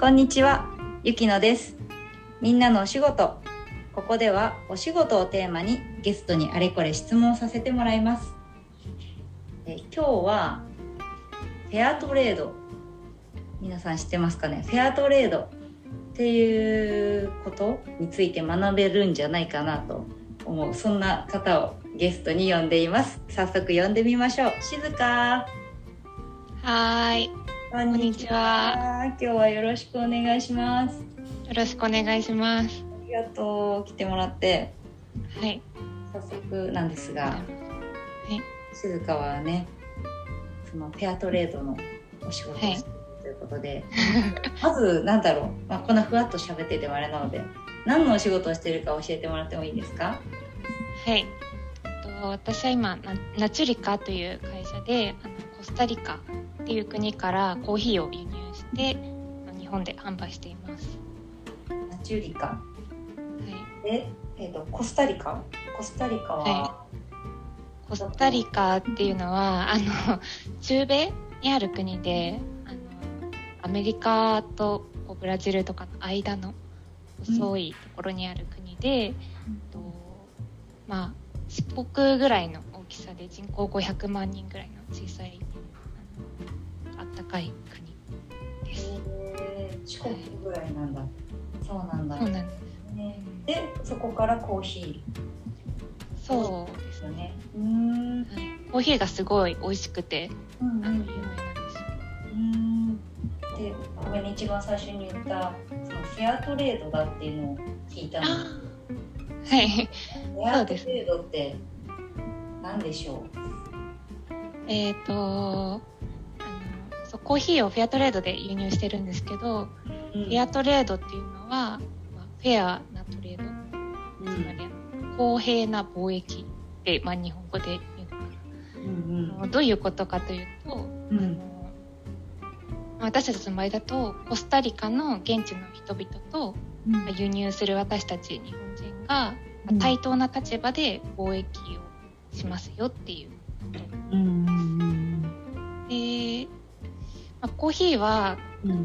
こんにちは、ゆきのです。みんなのお仕事。ここではお仕事をテーマにゲストにあれこれ質問させてもらいます。え今日はフェアトレード。皆さん知ってますかね？フェアトレードっていうことについて学べるんじゃないかなと思う。そんな方をゲストに呼んでいます。早速呼んでみましょう。静か。はーい。こんにちは。今日はよろしくお願いします。よろしくお願いします。ありがとう。来てもらって。はい。早速なんですが、はい。静香はね、そのフェアトレードのお仕事をしているということで、まずなんだろう、まあ、こんなふわっと喋っててもあれなので、何のお仕事をしているか教えてもらってもいいですか？はい。と私は今ナナチュリカという会社でコスタリカっていう国からコーヒーを輸入して日本で販売しています。ナチュリカ？はい。で、えっ、と、コスタリカ？コスタリカは、はコスタリカっていうのはあの 中米にある国であのアメリカとブラジルとかの間の細いところにある国で、とまあ四国ぐらいの大きさで人口500万人ぐらいの小さいあったかい国です。えー四国ぐらいなんだ。そうなんだ。そうなんです。ねで、そこからコーヒそうですすね。よね。うーん。はい、コーヒーがすごい美味しくてうんあの有名なんですよ。うんでごめんね一番最初に言ったそのフェアトレードだっていうのを聞いたのはい。フェアトレードって何でしょえっ、とあのそうコーヒーをフェアトレードで輸入してるんですけど、う、フェアトレードっていうのは、まあ、フェアなトレード。うん。つまり公平な貿易って、まあ、日本語で言うのかうんなあのどういうことかというと、うん。あの私たちの場合だとコスタリカの現地の人々とうん。まあ輸入する私たち日本人が、うん。まあ対等な立場で貿易をしますよっていううんうんで、まあ、コーヒーは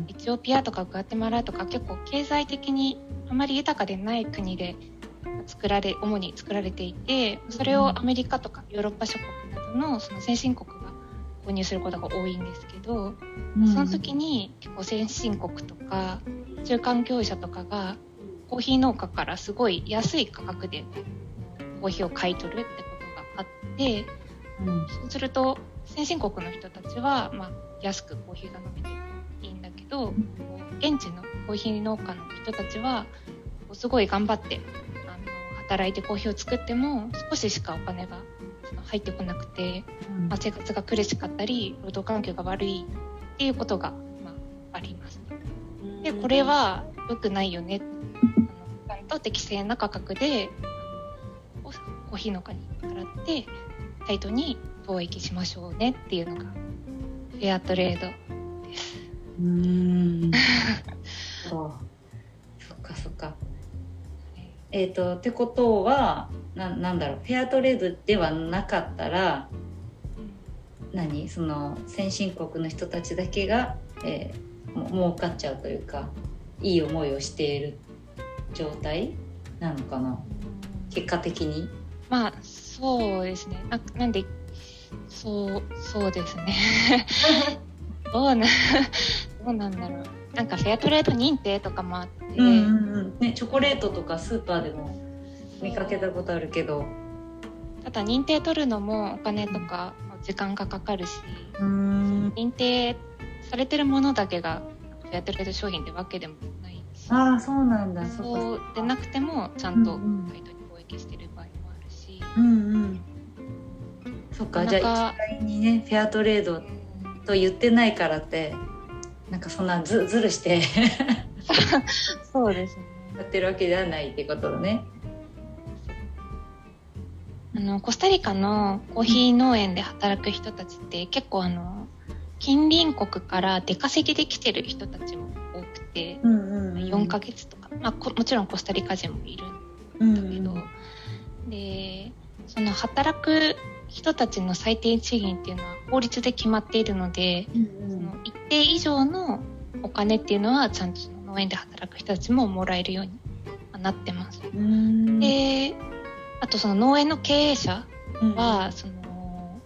エチオピアとかグアテマラとか結構経済的にあまり豊かでない国で作られ主に作られていてそれをアメリカとかヨーロッパ諸国などのその先進国が購入することが多いんですけど、うん。その時に結構先進国とか中間業者とかがコーヒー農家からすごい安い価格でコーヒーを買い取るってことがあってうん。そうすると先進国の人たちは、まあ、安くコーヒーが飲めていいんだけど現地のコーヒー農家の人たちはすごい頑張ってあの働いてコーヒーを作っても少ししかお金が入ってこなくて、まあ、生活が苦しかったり労働環境が悪いっていうことが、まあ、あります。でこれは良くないよね。あのちゃんと適正な価格でコーヒー農家に払って対等に貿易しましょうねっていうのがフェアトレードです。うん。そっかそっか。えっ、とってことはななんだろう。フェアトレードではなかったら何？その先進国の人たちだけが、えー、も儲かっちゃうというかいい思いをしている状態なのかな？結果的に。まあそうですね。ななんでそうそうですね。どうな どうなんだろう。なんかフェアトレード認定とかもあって、うんうんうん。ね、チョコレートとかスーパーでも見かけたことあるけど。ただ認定取るのもお金とか時間がかかるし。うん。認定されてるものだけがフェアトレード商品ってわけでもないし。ああそうなんだ。そうでなくてもちゃんとうんうん。対等に貿易してる場合もあるし、うんうんそっかじゃあ一概にねフェアトレードと言ってないからってなんかそんなずずるして。そうですね。やってるわけではないってことだね。あのコスタリカのコーヒー農園で働く人たちって結構あの近隣国から出稼ぎで来てる人たちも多くて、うんうんうん、4ヶ月とか、まあ、こもちろんコスタリカ人もいるうんんだけど、でその働く人たちの最低賃金っていうのは法律で決まっているので、うんその一定以上のお金っていうのはちゃんと農園で働く人たちももらえるようになってます。うん。であとその農園の経営者うん。は、その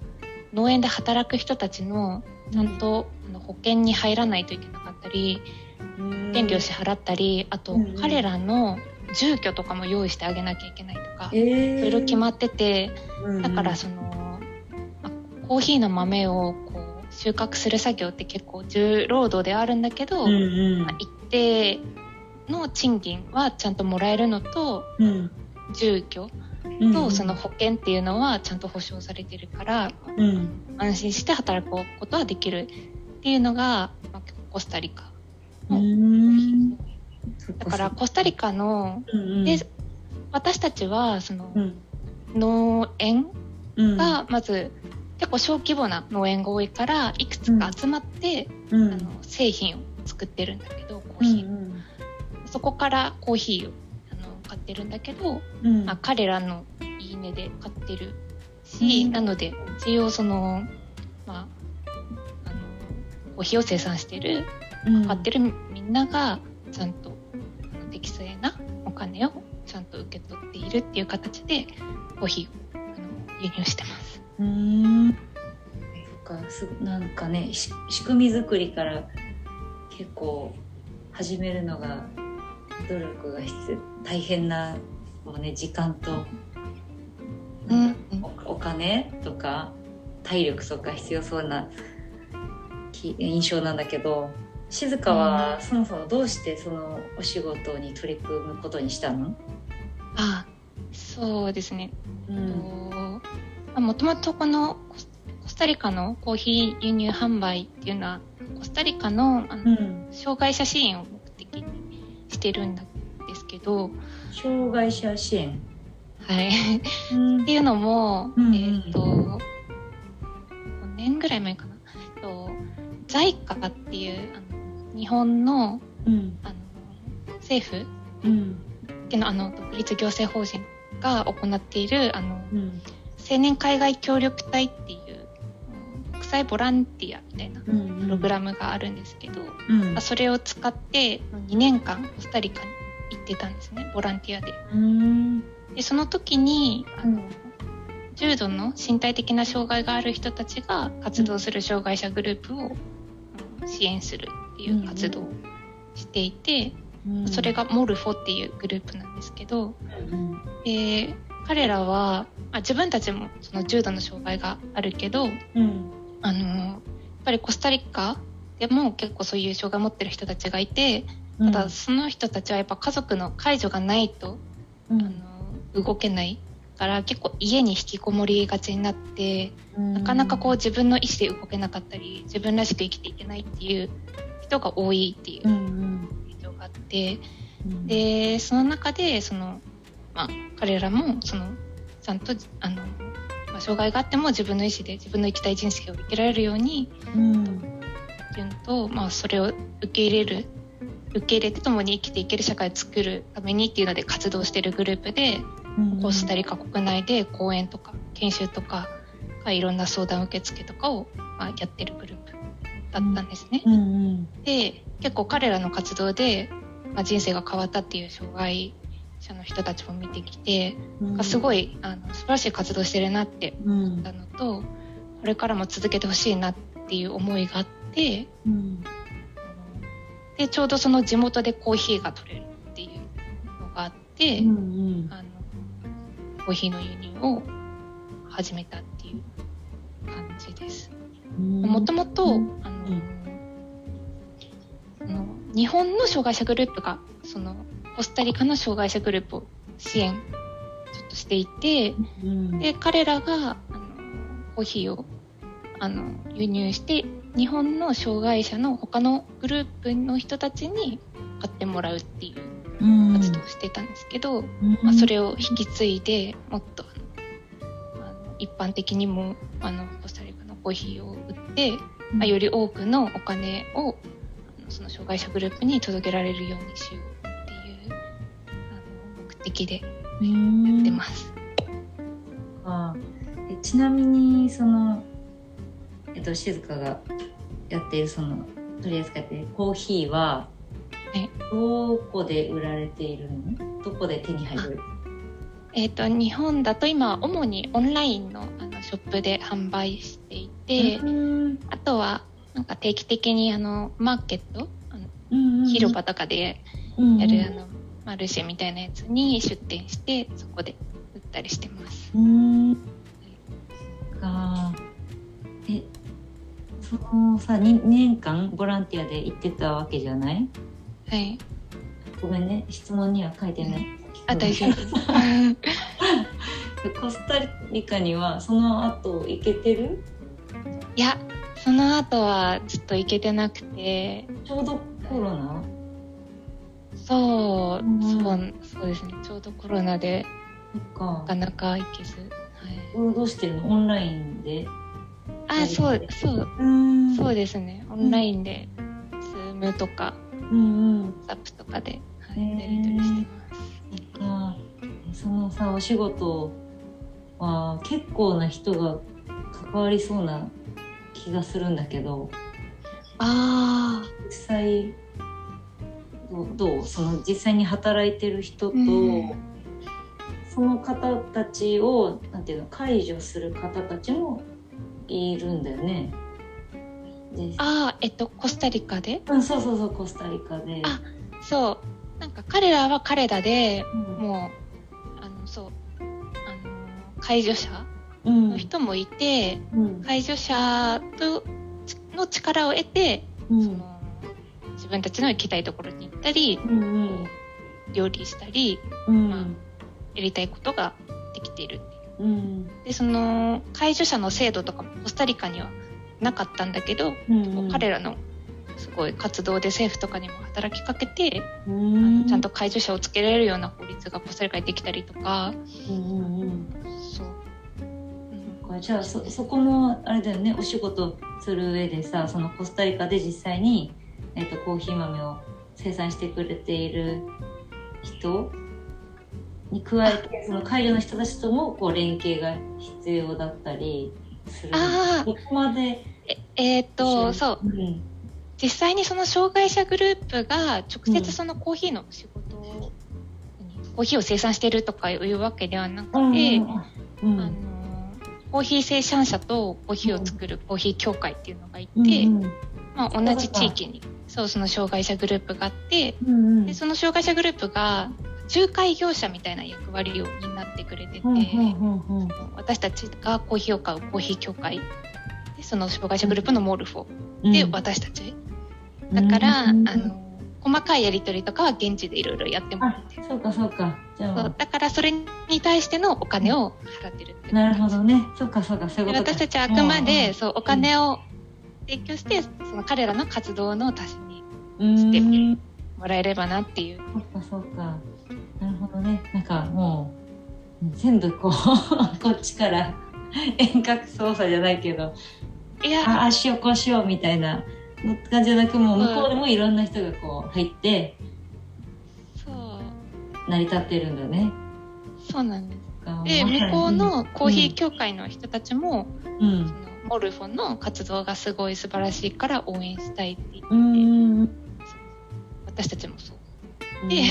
農園で働く人たちのちゃんとあの保険に入らないといけなかったりうん。権利を支払ったりあとうん彼らの住居とかも用意してあげなきゃいけないとかえー。いろいろ決まっててうんだからその、まあコーヒーの豆をこう収穫する作業って結構重労働ではあるんだけど、うんうん。まあ一定の賃金はちゃんともらえるのとうん。住居うんとその保険っていうのはちゃんと保証されてるからうん。安心して働くことはできるっていうのが、まあ、コスタリカうのん。だからコスタリカのうんうん。で私たちはそのうん。農園うん。がまず結構小規模な農園が多いからいくつか集まって、うん。あの製品を作ってるんだけどコーうヒー、ん。そこからコーヒーをあの買ってるんだけど、うん。まあ、彼らのいいねで買ってるし、うん。なので一応そのまああのコーヒーを生産してるうん。買ってるみんながちゃんと適正なお金をちゃんと受け取っているっていう形でコーヒーをあの輸入してます。うーん。そっかすなんかねし仕組み作りから結構始めるのが努力が必要大変なもうね時間と、うん。おお金とか体力とか必要そうなき印象なんだけど静香はそもそもどうしてそのお仕事に取り組むことにしたの、あそうですね。うんもともとこのコスタリカのコーヒー輸入販売っていうのはコスタリカのあの、うん、障害者支援を目的にしてるんですけど、障害者支援、はい、うん。っていうのも、うんうん。えっ、と5年ぐらい前かな、えっと JICA っていうあの日本のうん。あの政府うん。っていうのあの独立行政法人が行っているあのうん青年海外協力隊っていううん国際ボランティアみたいなうんプログラムがあるんですけど、うん。まあそれを使って2年間コスタリカに行ってたんですねボランティアで。うん。でその時にあの、うん重度の身体的な障害がある人たちが活動する障害者グループを、うん支援するっていう活動をしていて、それがモルフォっていうグループなんですけどうん。で彼らは、まあ、自分たちもその重度の障害があるけどうん。あのやっぱりコスタリカでも結構そういう障害を持ってる人たちがいてただその人たちはやっぱ家族の介助がないとうん。あの動けないから結構家に引きこもりがちになってなかなかこう自分の意思で動けなかったり自分らしく生きていけないっていう人が多いっていううんうん。現状があってうん。でその中でその、まあ、彼らもそのちゃんとあの、まあ、障害があっても自分の意思で自分の生きたい人生を生きられるようにうん。っていうのと、まあ、それを受け入れる受け入れて共に生きていける社会を作るためにっていうので活動しているグループでうん。コスタリカ国内で講演とか研修とかいろんな相談受付とかを、まあ、やってるグループだったんですね。うん。うん。で結構彼らの活動で、まあ、人生が変わったっていう障害者の人たちも見てきて、うん。すごいあの素晴らしい活動してるなってうん。思ったのとこれからも続けてほしいなっていう思いがあってうん。でちょうどその地元でコーヒーが取れるっていうのがあって、うんあのコーヒーの輸入を始めたっていう感じです。うん。もともと、日本の障害者グループがそのコスタリカの障害者グループを支援ちょっとしていてうん。で彼らがあのコーヒーをあの輸入して日本の障害者の他のグループの人たちに買ってもらうっていううん。活動をしてたんですけど、うん。まあ、それを引き継いでもっとあの一般的にもあのコスタリカのコーヒーを売って、まあ、より多くのお金をその障害者グループに届けられるようにしよう的でやうん。ってます。あえちなみにその、えっと、静香がやっているその取り扱ってるコーヒーははい。どこで売られているの？どこで手に入る？えっ、と日本だと今主にオンラインのあのショップで販売していて、うん。あとはなんか定期的にあのマーケット？あのうんうん広場とかでやうんるあのマルシェみたいなやつに出店してそこで売ったりしてます。うん。か。えそのさ 2, 年間ボランティアで行ってたわけじゃない？はい。ごめんね。質問には書いてない。あ大丈夫。です。コスタリカにはその後行けてる？いやその後はずっと行けてなくて。ちょうどコロナ？そう、うん。そうそうですね。ちょうどコロナでなかなか行けず。はい。どうしてるの？オンラインで？あ、そう、そう、うん。そうですね。オンラインで、ズームとか、うんうん。ザップとかで、はい、やり取りしてます。か。そのさお仕事は結構な人が関わりそうな気がするんだけど。あ実際どうその実際に働いてる人と、うんその方たちをなんていうの解除する方たちもいるんだよね。であ、ああ、えっと、コスタリカで？うん、そうそうそうコスタリカで。あそう。なんか彼らは彼らでうんもう、あの、そう、あの、介助者うんの人もいて、うん介助者との力を得て、うんその、自分たちの行きたいところに行ったり、うんうん。料理したり、うん。まあやりたいことができているっていう。うん。でその介助者の制度とかもコスタリカにはなかったんだけど、うん彼らのすごい活動で政府とかにも働きかけて、うあん。のちゃんと介助者をつけられるような法律がコスタリカにできたりとか。じゃあそそこもあれだよね。お仕事する上でさそのコスタリカで実際に、えっとコーヒー豆を生産してくれている人に加えてその介助の人たちともこう連携が必要だったりする。あー。どこまでええーっとそう。うん。実際にその障害者グループが直うん。接そのコーヒーの仕事を、コーヒーを生産してるとかいうわけではなくて、うんうんあのコーヒー生産者とコーヒーを作るコーヒー協会っていうのがいて、うんまあ、同じ地域にそうその障害者グループがあってうんうん。でその障害者グループが仲介業者みたいな役割を担ってくれてて、うんうんうんうん。私たちがコーヒーを買うコーヒー協会でその障害者グループのモルフォうん。で私たち、だから、うんあの細かいやり取りとかは現地でいろいろやってもらあって。そうかそうか。じゃあ。そうだからそれに対してのお金を払ってるっていうなるほどね。そうかそうか。そういうでことか私たちはあくまで、うん。そうお金を提供してその彼らの活動の足しにうん。してうんもらえればなっていう。そっかそっか。なるほどね。なんかもううん全部こう こっちから遠隔操作じゃないけどいや。ああしようこうしようみたいなの感じじゃなくもう向こうでもいろんな人がこう入ってそう。成り立ってるんだね。そうなんです。か。で向こうのコーヒー協会の人たちも、うんモルフォンの活動がすごい素晴らしいから応援したいって言って、私たちもそう、うん。で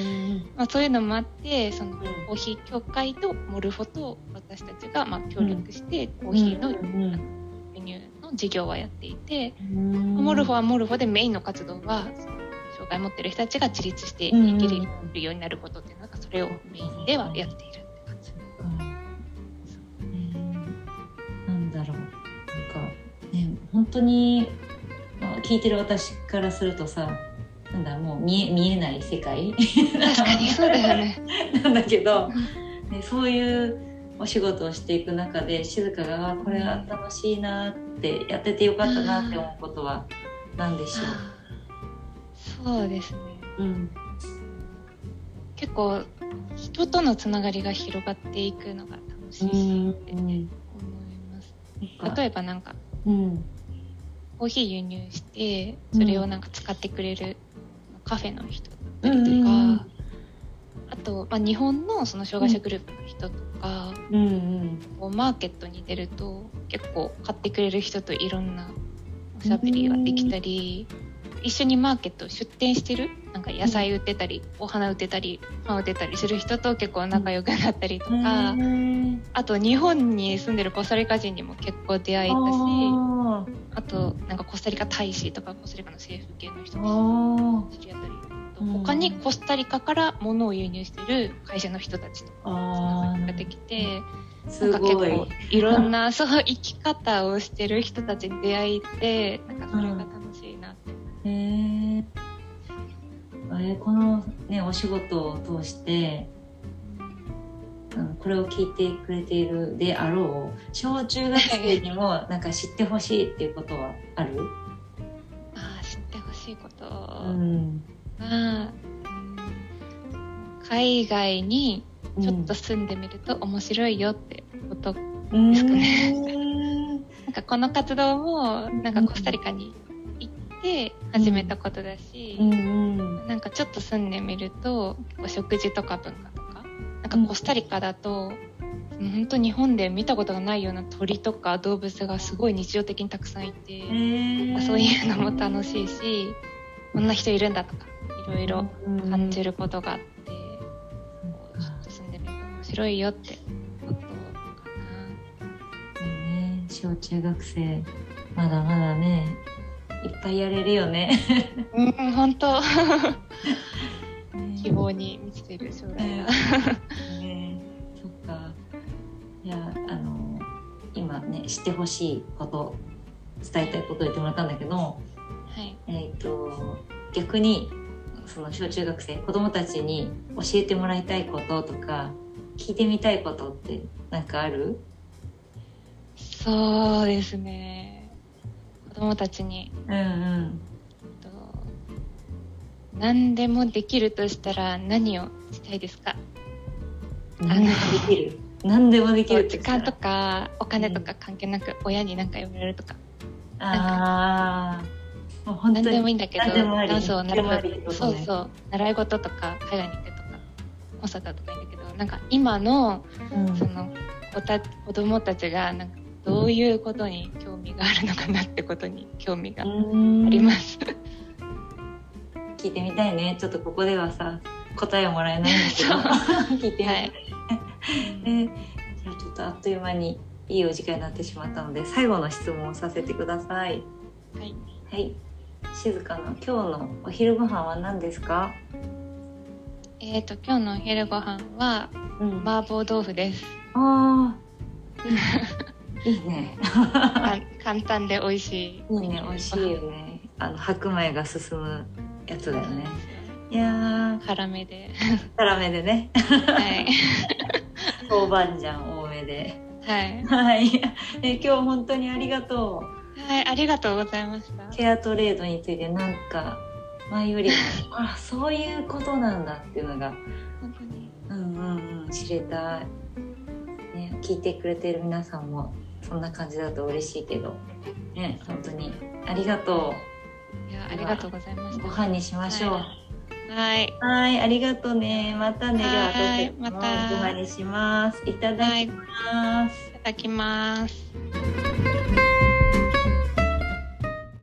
まあ、そういうのもあってそのコーヒー協会とモルフォと私たちがまあ協力してコーヒーのうん。輸入の事業はやっていて、うん。モルフォはモルフォでメインの活動は障害を持ってる人たちが自立してうん生きれるようになることっていうのがそれをメインではやっている当にまあ聞いてる私からするとさなんだもう見え見えない世界。確かにそうだよね。なんだけど、ね、そういうお仕事をしていく中で静香があこれは楽しいなってやっててよかったなって思うことは何でしょあーそうですね。う、うん。結構人とのつながりが広がっていくのが楽しいって思います。例えばなんかうんコーヒー輸入してそれをなんか使ってくれるカフェの人だったりとか、うんうんうん。あと、まあ、日本のその障害者グループの人とか、うんこうマーケットに出ると結構買ってくれる人といろんなおしゃべりができたり、一緒にマーケット出店してる？なんか野菜売ってたり、お花売ってたりパン売ってたりする人と結構仲良くなったりとか、あと日本に住んでるコスタリカ人にも結構出会えたしああとなんかコスタリカ大使とかコスタリカの政府系の人ーとあ知り合ったり他にコスタリカから物を輸入してる会社の人たちとー。あができてなんか結構いろんなそう生き方をしてる人たちに出会えてなんかそれが楽しいなって。へえあれこのねお仕事を通してあのこれを聞いてくれているであろう小中学生にもなんか知ってほしいっていうことはある？ああ知ってほしいこと。うは、んうん。海外にちょっとす住んでみると面白いよってことうんですかね。なんかこの活動もなんかコスタリカにて始めたことだし、うんうん。なんかちょっと住んでみるとお食事とか文化とかなんかコスタリカだと、本当日本で見たことがないような鳥とか動物がすごい日常的にたくさんいて、へえそういうのも楽しいしこんな人いるんだとかいろいろ感じることがあって、こうちょっと住んでみると面白いよってことかいいね。小中学生まだまだねいっぱいやれるよね。な。うん本当。希望に満ちている将来が。ね。そっか。いやあの今ね知ってほしいこと伝えたいことを言ってもらったんだけどはい。えっ、と逆にその小中学生子供たちに教えてもらいたいこととか聞いてみたいことってなんかある？そうですね。子供たちに。うんうん。と何でもできるとしたら何をしたいですか？何でもできる？何でもできる時間とかお金とか関係なく親に何か言われるとか。ああもう本当に何でもいいんだけどダンスを習何でもあり。ってう、ことね。そうそう。習い事とか海外に行くとか。コンサートとかいいんだけどなんか今のうん。その子た子供たちがなんかどういうことに興味があるのかなってことに興味があります。聞いてみたいね。ちょっとここではさ答えをもらえないんだけど。聞いてみたい、はい。ね。じゃあちょっとあっという間にいいお時間になってしまったので最後の質問をさせてください。はい。はい。静かな今日のお昼ご飯は何ですか？えっ、と今日のお昼ご飯はうん。麻婆豆腐です。あー いいねか簡単で美味しい。いいね美味しいよねあの白米が進むやつだよねいやー辛めで。辛めでねはい。豆板醤多めではい。はいえ今日本当にありがとうはい、ありがとうございました。フェアトレードについてなんか前よりもあそういうことなんだっていうのが本当に。うんうんうん知れた、ね、聞いてくれてる皆さんもそんな感じだと嬉しいけど。ね本当に。ありがといや、ありがとうございました。うご飯にしましょう。はい。はいありがとうね。またねではまた。ご飯にします。いただきます、いただきます。